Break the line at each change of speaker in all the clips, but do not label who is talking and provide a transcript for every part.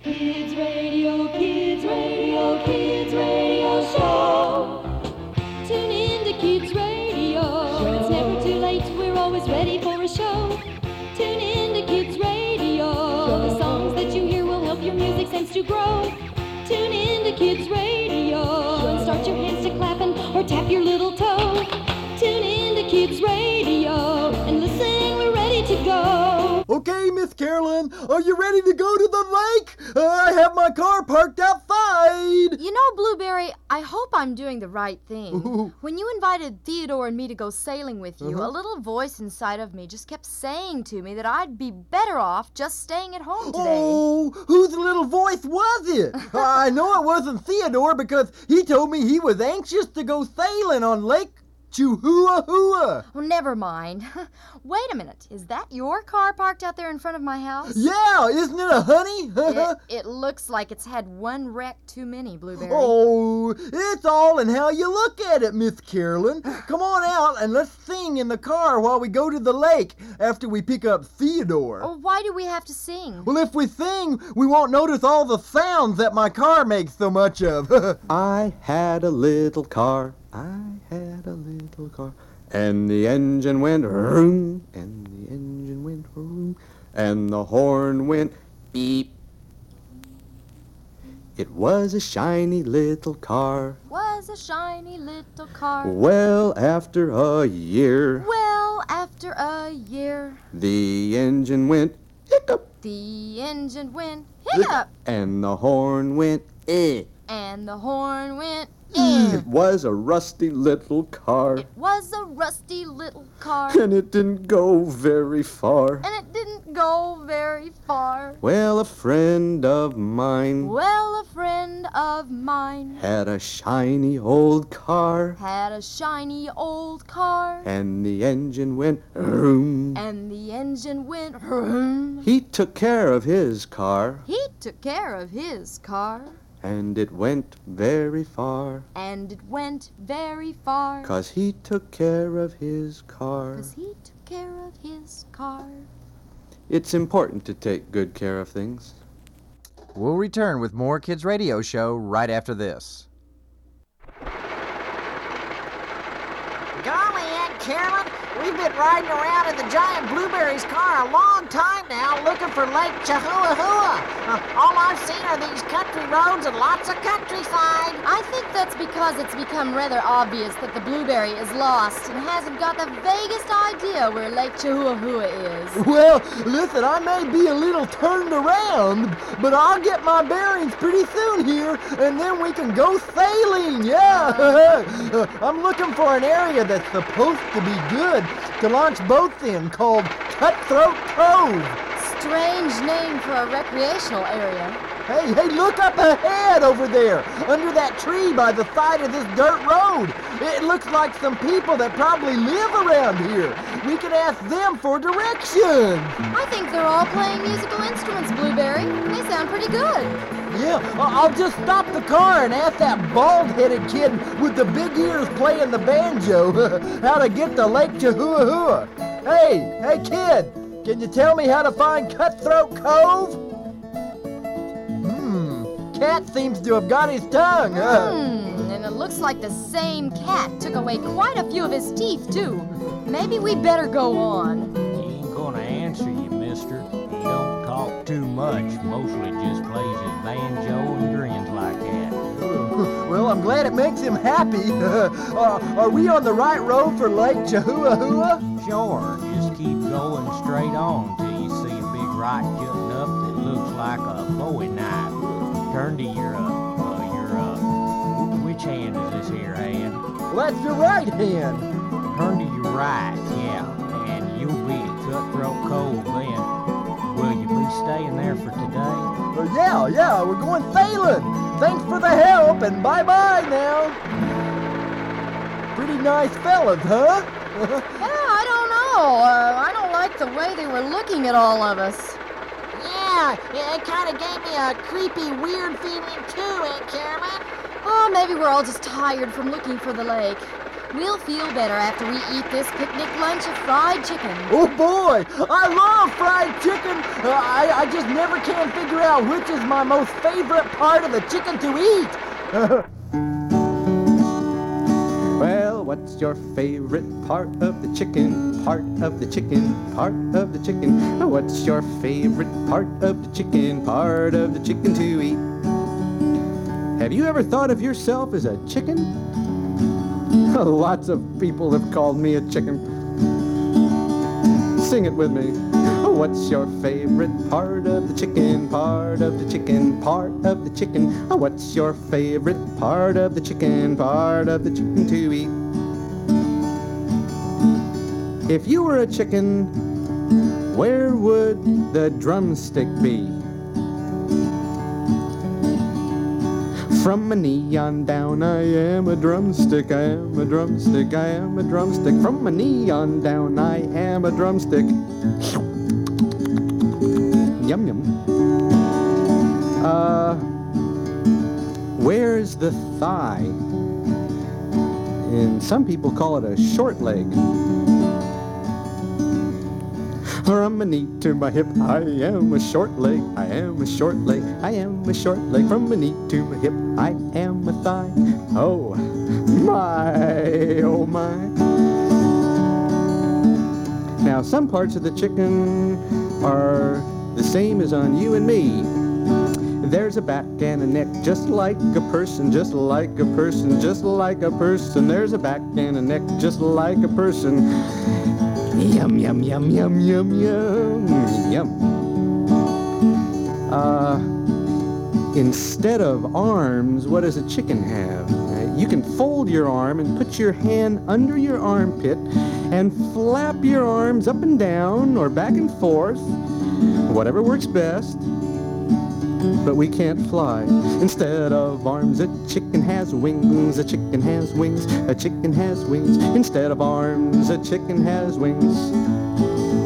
Kids Radio, Kids Radio, Kids Radio Show. Tune in to Kids Radio. It's never too late, we're always ready for a show. Tune in to Kids Radio. The songs that you hear will help your music sense to grow. Tune in to Kids Radio and start your hands to clapping or tap your little toe. Tune in to Kids Radio and listen, we're ready to go.
Okay, Miss Carolyn, are you ready to go to the lake? I have my car parked outside.
You know, Blueberry, I hope I'm doing the right thing.
Ooh.
When you invited Theodore and me to go sailing with you,
Uh-huh.
a little voice inside of me just kept saying to me that I'd be better off just staying at home today.
Oh, whose little voice was it? I know it wasn't Theodore because he told me he was anxious to go sailing on Lake Chihuahua.
Oh, never mind. Wait a minute. Is that your car parked out there in front of my house?
Yeah, isn't it a honey?
It, it looks like it's had one wreck too many, Blueberry.
Oh, it's all in how you look at it, Miss Carolyn. Come on out and let's sing in the car while we go to the lake after we pick up Theodore.
Oh, why do we have to sing?
Well, if we sing, we won't notice all the sounds that my car makes so much of.
I had a little car. I had a little car. And the engine went room. And the engine went room. And the horn went beep. It was a shiny little car.
Was a shiny little car.
Well, after a year,
Well, after a year,
the engine went hiccup.
the engine went hiccup,
And the horn went eh.
And the horn went.
It was a rusty little car.
It was a rusty little car,
And it didn't go very far.
and it didn't go very far.
Well, a friend of mine
Well, a friend of mine
had a shiny old car,
had a shiny old car,
and the engine went room.
and the engine went vroom.
He took care of his car,
He took care of his car,
and it went very far.
and it went very far.
'Cause he took care of his car.
Cause he took care of his car.
It's important to take good care of things.
We'll return with more Kids Radio Show right after this.
Golly, Aunt Carolyn, we've been riding around in the giant blueberries car a long time now looking for Lake Chihuahua. Uh, all I've seen are these country roads and lots of countryside.
I think that's because it's become rather obvious that the blueberry is lost and hasn't got the vaguest idea where Lake Chihuahua is.
well, listen, I may be a little turned around, but I'll get my bearings pretty soon here, and then we can go sailing. Yeah. Uh, I'm looking for an area that's supposed to be good to launch boats in called Cutthroat Cove.
Strange name for a recreational area.
Hey, hey, look up ahead over there, under that tree by the side of this dirt road. It looks like some people that probably live around here. We could ask them for directions.
I think they're all playing musical instruments, Blueberry. They sound pretty good.
Yeah, I'll just stop the car and ask that bald-headed kid with the big ears playing the banjo how to get to Lake Chihuahua. Hey, hey, kid, can you tell me how to find Cutthroat Cove? Cat seems to have got his tongue. huh?
Hmm, and it looks like the same cat took away quite a few of his teeth, too. Maybe we better go on.
He ain't gonna answer you, mister. He don't talk too much. Mostly just plays his banjo and grins like that.
Well, I'm glad it makes him happy. uh, are we on the right road for Lake Chihuahua?
Sure, just keep going straight on till you see a big rock jutting up that looks like a bowie knife. Turn to your, uh, uh your, uh, which hand is this here hand?
Well, that's your right hand.
Turn to your right, yeah, and you'll be at Cutthroat Cove then. Will you be staying there for today?
Uh, yeah, yeah, we're going sailing. Thanks for the help, and bye-bye now. Pretty nice fellas, huh?
Yeah, I don't know. Uh, I don't like the way they were looking at all of us.
Yeah, it kind of gave me a creepy, weird feeling too, Aunt Carolyn.
Oh, maybe we're all just tired from looking for the lake. We'll feel better after we eat this picnic lunch of fried chicken.
Oh boy, I love fried chicken. Uh, I, I just never can figure out which is my most favorite part of the chicken to eat.
What's your favorite part of the chicken? Part of the chicken, part of the chicken. Oh, What's your favorite part of the chicken? Part of the chicken to eat. Have you ever thought of yourself as a chicken? Lots of people have called me a chicken. Sing it with me. Oh, What's your favorite part of the chicken? Part of the chicken, part of the chicken. Oh, What's your favorite part of the chicken? Part of the chicken to eat. If you were a chicken, where would the drumstick be? From my knee on down, I am a drumstick, I am a drumstick, I am a drumstick. From my knee on down, I am a drumstick. Yum yum. Uh, where's the thigh? And some people call it a short leg. From my knee to my hip, I am a short leg. I am a short leg. I am a short leg. From my knee to my hip, I am a thigh. Oh my, oh my. Now, some parts of the chicken are the same as on you and me. There's a back and a neck, just like a person, just like a person, just like a person. There's a back and a neck, just like a person. Yum, yum, yum, yum, yum, yum, yum. Uh, instead of arms, what does a chicken have? Uh, you can fold your arm and put your hand under your armpit and flap your arms up and down or back and forth, whatever works best. But we can't fly. Instead of arms, a chicken has wings. A chicken has wings. A chicken has wings. Instead of arms, a chicken has wings.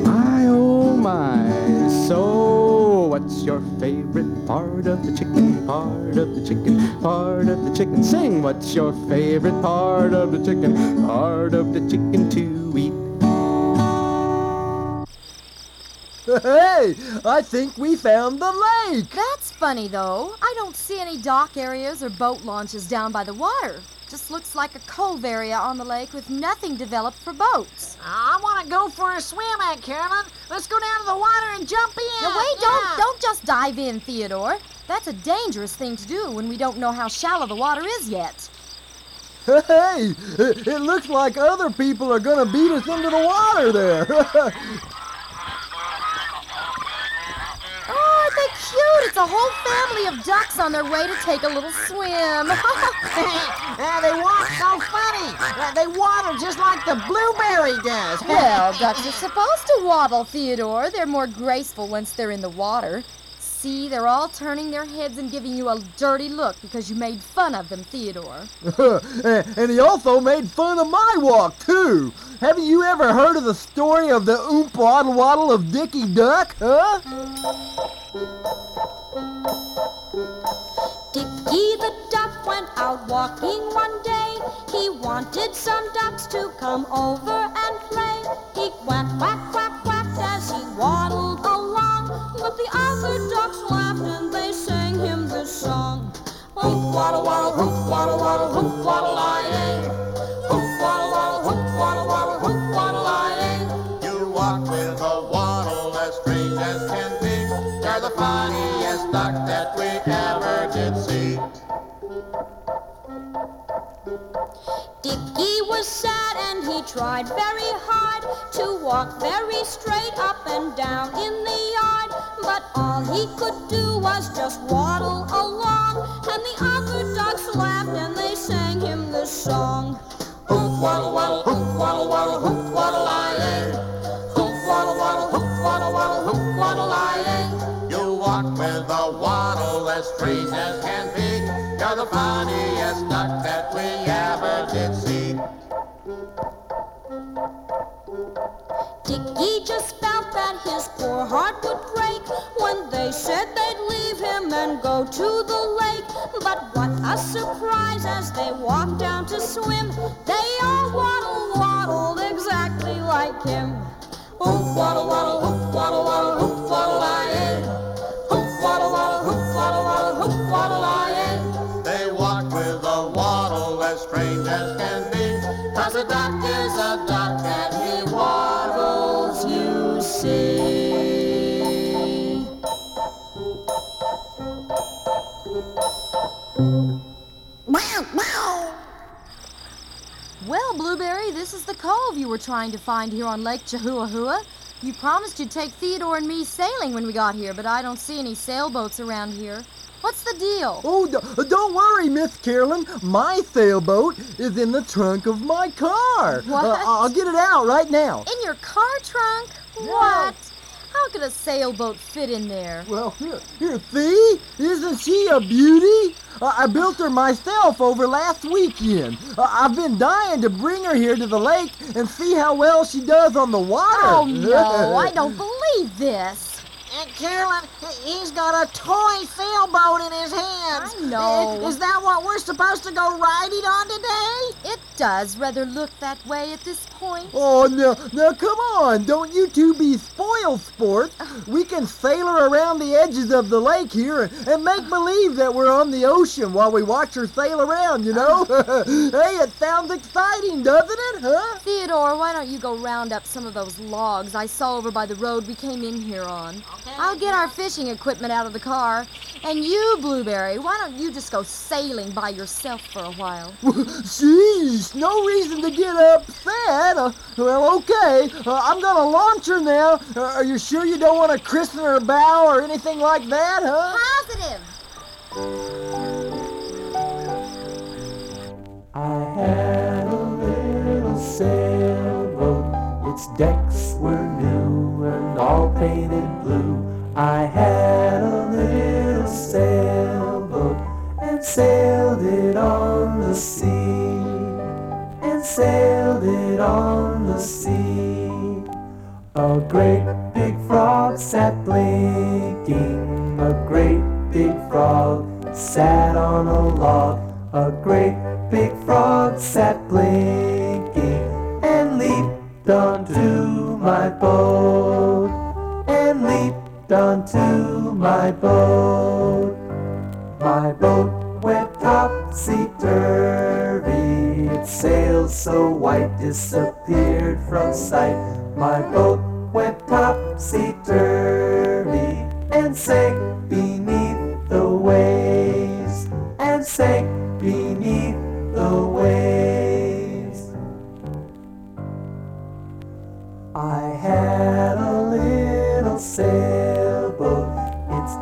My oh my. So, what's your favorite part of the chicken? Part of the chicken. Part of the chicken. Sing. What's your favorite part of the chicken? Part of the chicken to
Hey, I think we found the lake.
That's funny, though. I don't see any dock areas or boat launches down by the water. Just looks like a cove area on the lake with nothing developed for boats.
I want to go for a swim, Aunt Carolyn. Let's go down to the water and jump in.
Now wait, don't don't just dive in, Theodore. That's a dangerous thing to do when we don't know how shallow the water is yet.
Hey, it, it looks like other people are gonna beat us into the water there.
Oh, aren't they cute? It's a whole family of ducks on their way to take a little swim.
Uh, they walk so funny. Uh, they waddle just like the blueberry does.
well, ducks are supposed to waddle, Theodore. They're more graceful once they're in the water. See, they're all turning their heads and giving you a dirty look because you made fun of them, Theodore.
and he also made fun of my walk, too. Haven't you ever heard of the story of the oomp waddle waddle of Dickie Duck, huh?
Dickie the duck went out walking one day. He wanted some ducks to come over and play. He quack, quack, quack as he waddled along. But the other ducks laughed and they sang him this song. Hoop waddle waddle, hoop waddle waddle, hoop waddle I Hoop Dickie was sad and he tried very hard to walk very straight up and down in the yard. But all he could do was just waddle along, and the other ducks laughed and they sang him this song.
Hoop waddle waddle, hoop waddle waddle, hoop
his poor heart would break when they said they'd leave him and go to the lake. But what a surprise as they walked down to swim. They all waddle waddled exactly like him. Hoop waddle waddle, hoop
Blueberry, this is the cove you were trying to find here on Lake Chihuahua. You promised you'd take Theodore and me sailing when we got here, but I don't see any sailboats around here. What's the deal?
Oh, d- don't worry, Miss Carolyn. My sailboat is in the trunk of my car.
What?
Uh, I'll get it out right now.
In your car trunk? What? How could a sailboat fit in there?
Well, here, here, see? Isn't she a beauty? Uh, I built her myself over last weekend. Uh, I've been dying to bring her here to the lake and see how well she does on the water.
Oh, no, I don't believe this.
And Carolyn, he- he's got a toy sailboat in his hands.
I know.
Is that what we're supposed to go riding on today?
It does rather look that way at this point.
Oh, no, now come on. Don't you two be spoiled sports. We can sail her around the edges of the lake here and, and make believe that we're on the ocean while we watch her sail around, you know? Uh. hey, it sounds exciting, doesn't it, huh?
Theodore, why don't you go round up some of those logs I saw over by the road we came in here on? Oh, I'll get our fishing equipment out of the car. And you, Blueberry, why don't you just go sailing by yourself for a while?
Sheesh, no reason to get upset. Uh, well, okay, uh, I'm gonna launch her now. Uh, are you sure you don't want to christen her bow or anything like that, huh?
Positive.
I had a little sailboat. Its decks painted blue. I had a little sailboat and sailed it on the sea. And sailed it on the sea. A great big frog sat blinking. A great big frog sat on a log. A great big frog sat blinking and leaped onto my boat. Onto my boat. My boat went topsy-turvy. Its sails so white disappeared from sight. My boat went topsy-turvy and sank beneath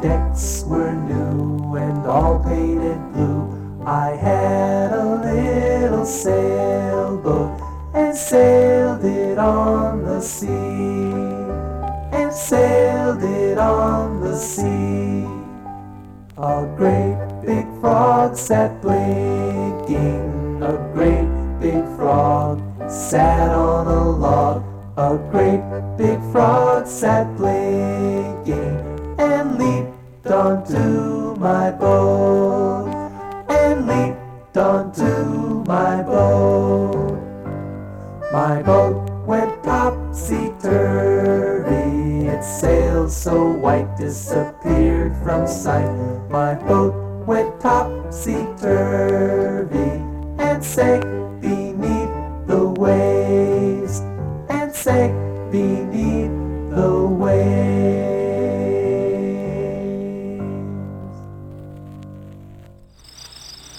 decks were new and all painted blue. I had a little sailboat and sailed it on the sea. And sailed it on the sea. A great big frog sat blinking. A great big frog sat on a log. A great big frog sat blinking and leaped onto my boat. And leaped onto my boat. My boat went topsy-turvy. Its sails so white disappeared from sight. My boat went topsy-turvy and sank beneath the waves. And sank beneath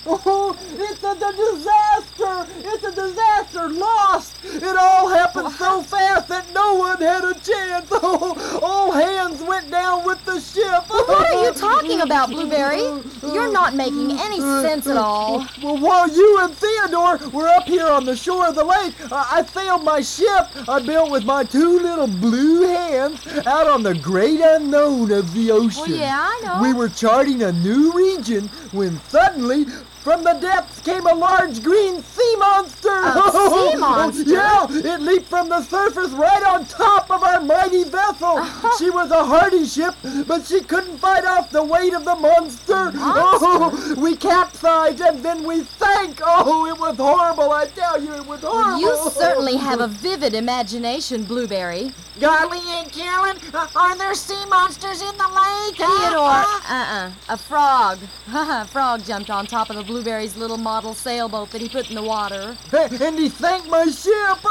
Oh, it's a, disaster! It's a disaster! Lost! It all happened so fast that no one had a chance! Oh, all hands went down with the ship!
What are you talking about, Blueberry? You're not making any sense at all.
Well, while you and Theodore were up here on the shore of the lake, I sailed my ship I built with my two little blue hands out on the great unknown of the ocean.
Well, yeah, I know.
We were charting a new region when suddenly, From the depths came a large green sea monster.
A sea monster?
yeah, it leaped from the surface right on top of our mighty vessel. she was a hardy ship, but she couldn't fight off the weight of the monster. Oh, we capsized and then we sank. Oh, it was horrible. I tell you, it was horrible.
You certainly have a vivid imagination, Blueberry.
Golly, Aunt Carolyn, uh, are there sea monsters in the lake?
Theodore, uh-uh, a frog. frog jumped on top of the Blueberry's little model sailboat that he put in the water.
and he sank my ship.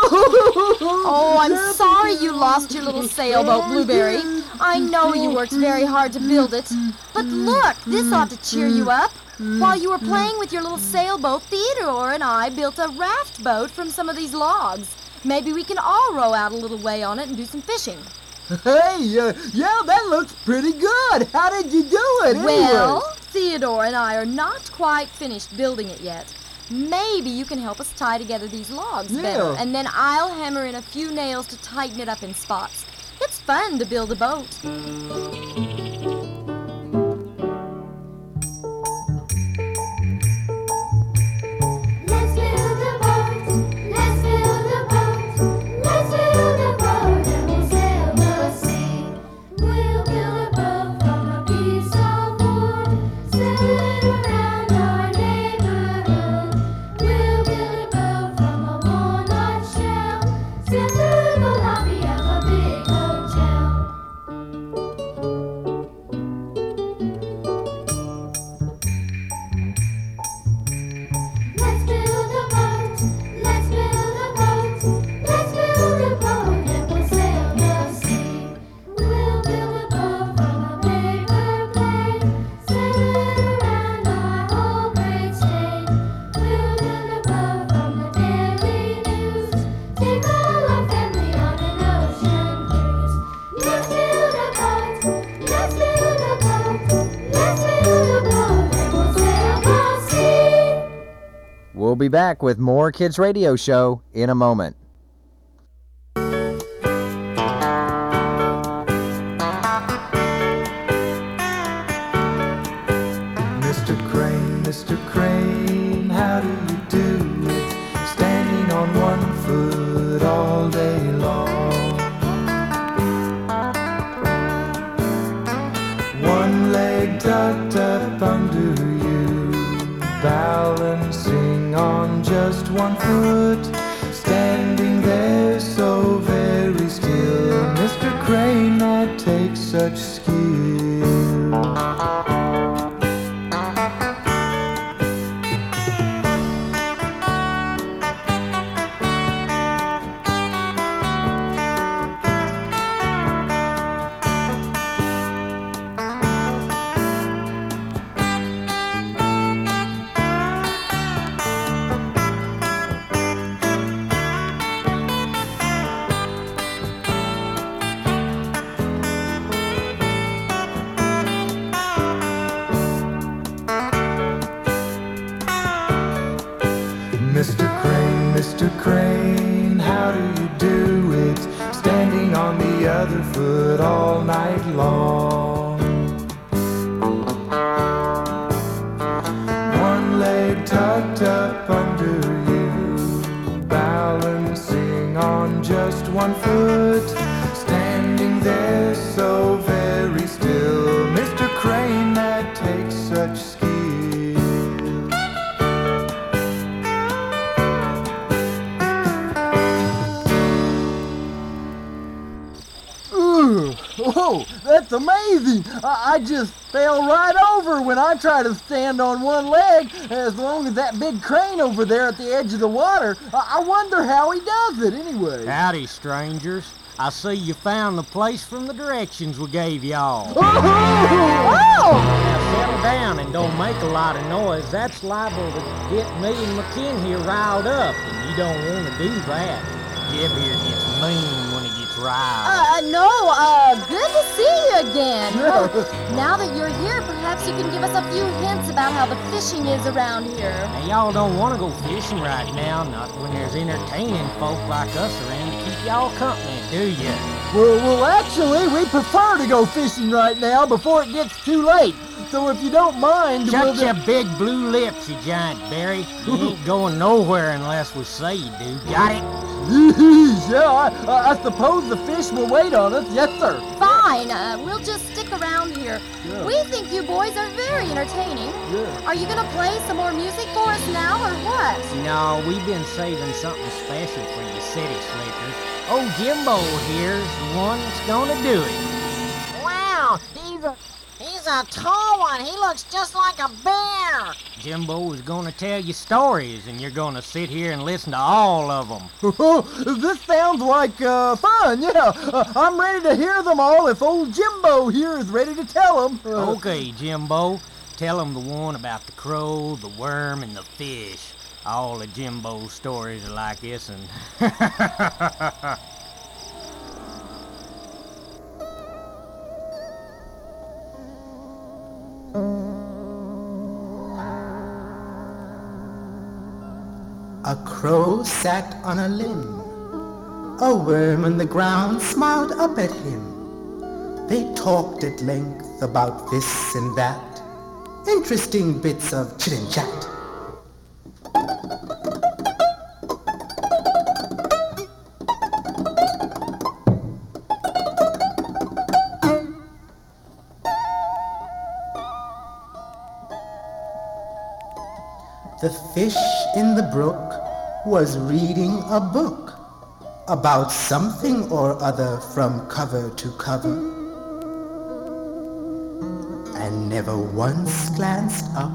Oh, I'm sorry you lost your little sailboat, Blueberry. I know you worked very hard to build it. But look, this ought to cheer you up. While you were playing with your little sailboat, Theodore and I built a raft boat from some of these logs. Maybe we can all row out a little way on it and do some fishing.
Hey, uh, yeah, that looks pretty good. How did you do it? anyway?
Well, Theodore and I are not quite finished building it yet. Maybe you can help us tie together these logs better, and then I'll hammer in a few nails to tighten it up in spots. It's fun to build a boat.
Be back with more Kids Radio Show in a moment.
Just one foot. Standing there so very still. Mr. Crane, that takes such skill. Other foot all night long. One leg tucked up under you, balancing on just one foot.
That's amazing. I, I just fell right over when I try to stand on one leg. As long as that big crane over there at the edge of the water, I, I wonder how he does it anyway.
Howdy, strangers. I see you found the place from the directions we gave y'all.
Oh!
Now settle down and don't make a lot of noise. That's liable to get me and McKin here riled up, and you don't want to do that. Jeb here gets mean when he gets riled.
Uh, no, uh, good to see you again. Well, now that you're here, perhaps you can give us a few hints about how the fishing is around here.
Now, y'all don't want to go fishing right now, not when there's entertaining folk like us around to keep y'all company, do you?
Well, well, actually, we prefer to go fishing right now before it gets too late. So if you don't mind, we'll
Shut your big blue lips, you giant berry. You ain't going nowhere unless we say you do. Got it?
yeah, I, I, I suppose the fish will wait on us. Yes, sir.
Fine, uh, we'll just stick around here.
Yeah.
We think you boys are very entertaining.
Yeah.
Are you gonna play some more music for us now, or what?
No, we've been saving something special for you city slickers. Old Jimbo here's the one that's gonna do it.
Wow, he's a he's a tall one. He looks just like a bear.
Jimbo is gonna tell you stories, and you're gonna sit here and listen to all of them.
this sounds like uh, fun. Yeah, uh, I'm ready to hear them all. If old Jimbo here is ready to tell them.
Okay, Jimbo, tell 'em the one about the crow, the worm, and the fish. All of Jimbo's stories are like this, and
A crow sat on a limb. A worm on the ground smiled up at him. They talked at length about this and that. Interesting bits of chit and chat. Fish in the brook was reading a book about something or other from cover to cover and never once glanced up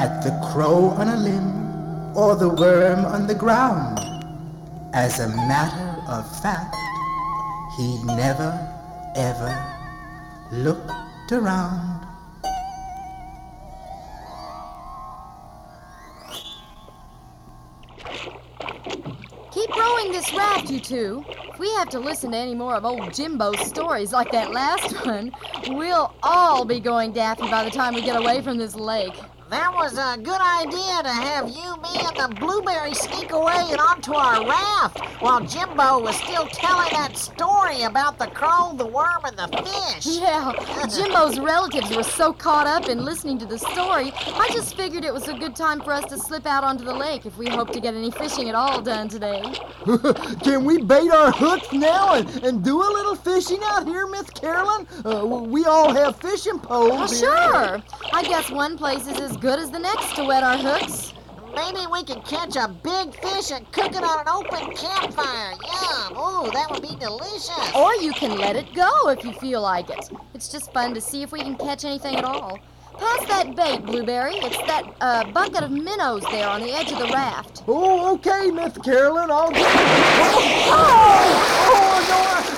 at the crow on a limb or the worm on the ground. As a matter of fact, he never ever looked around.
This raft, you two. If we have to listen to any more of old Jimbo's stories like that last one, we'll all be going daffy by the time we get away from this lake.
That was a good idea to have you, me, and the blueberry sneak away and onto our raft while Jimbo was still telling that story about the crow, the worm, and the fish.
Yeah, Jimbo's relatives were so caught up in listening to the story, I just figured it was a good time for us to slip out onto the lake if we hope to get any fishing at all done today.
Can we bait our hooks now and, and do a little fishing out here, Miss Carolyn? Uh, we all have fishing poles.
Well, sure. I guess one place is as good as the next to wet our hooks.
Maybe we could catch a big fish and cook it on an open campfire. Yum! Ooh, that would be delicious.
Or you can let it go if you feel like it. It's just fun to see if we can catch anything at all. Pass that bait, Blueberry. It's that uh, bucket of minnows there on the edge of the raft.
Oh, okay, Miss Carolyn. I'll get. Oh, oh no!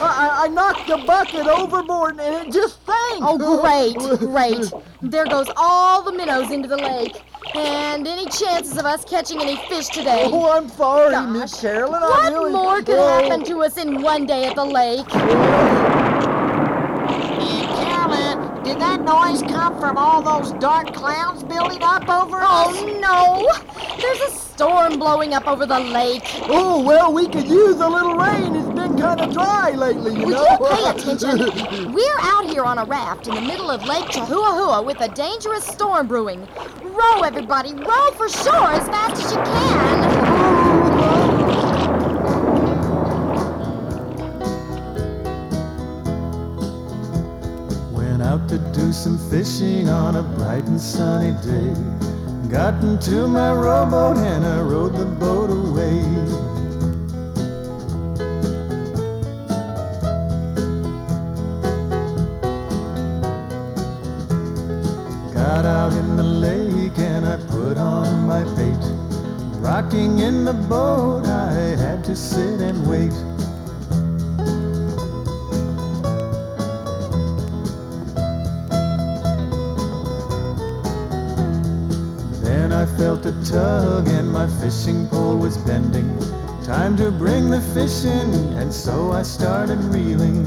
I, I, knocked the bucket overboard and it just sank.
Oh, great, great. There goes all the minnows into the lake. And any chances of us catching any fish today?
Oh, I'm sorry,
Gosh.
Miss Carolyn. I
What
really...
more could
Oh.
happen to us in one day at the lake? Oh.
Hey, Carolyn, did that noise come from all those dark clouds building up over oh, us?
Oh no! There's a storm blowing up over the lake.
Oh, well, we could use a little rain. It's been kind of dry lately, you
Would
know.
you pay attention? We're out here on a raft in the middle of Lake Chihuahua with a dangerous storm brewing. Row, everybody, row for shore as fast as you can.
Do some fishing on a bright and sunny day. Got into my rowboat and I rowed the boat away. Got out in the lake and I put on my bait. Rocking in the boat, I had to sit and wait. Felt a tug and my fishing pole was bending. Time to bring the fish in, and so I started reeling.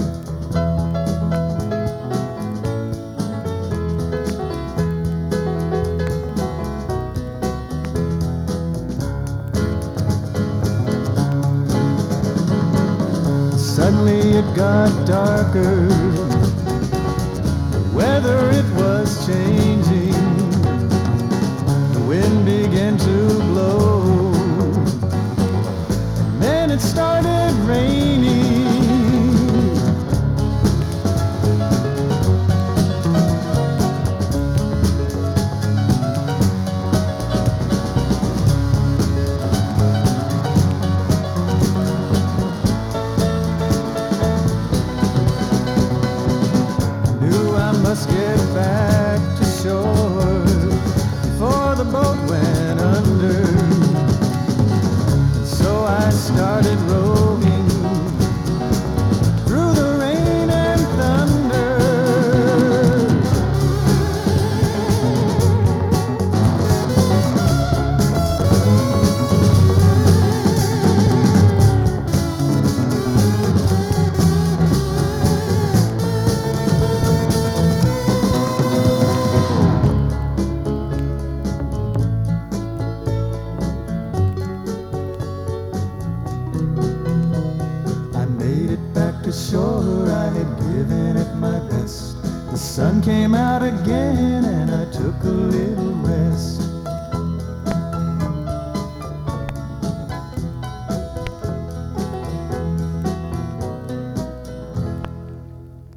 Suddenly
it got darker. The weather it was changing. Shore, I had given it my best. The sun came out again and I took a little rest.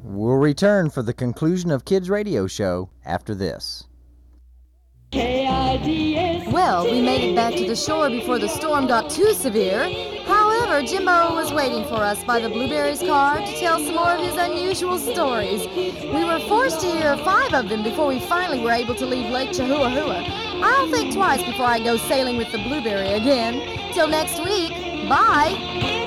We'll return for the conclusion of Kids Radio Show after this.
Well, we made it back to the shore before the storm got too severe. However, Jimbo was waiting for us by the Blueberries car to tell some more of his unusual stories. We were forced to hear five of them before we finally were able to leave Lake Chahoua. I'll think twice before I go sailing with the Blueberry again. Till next week, bye.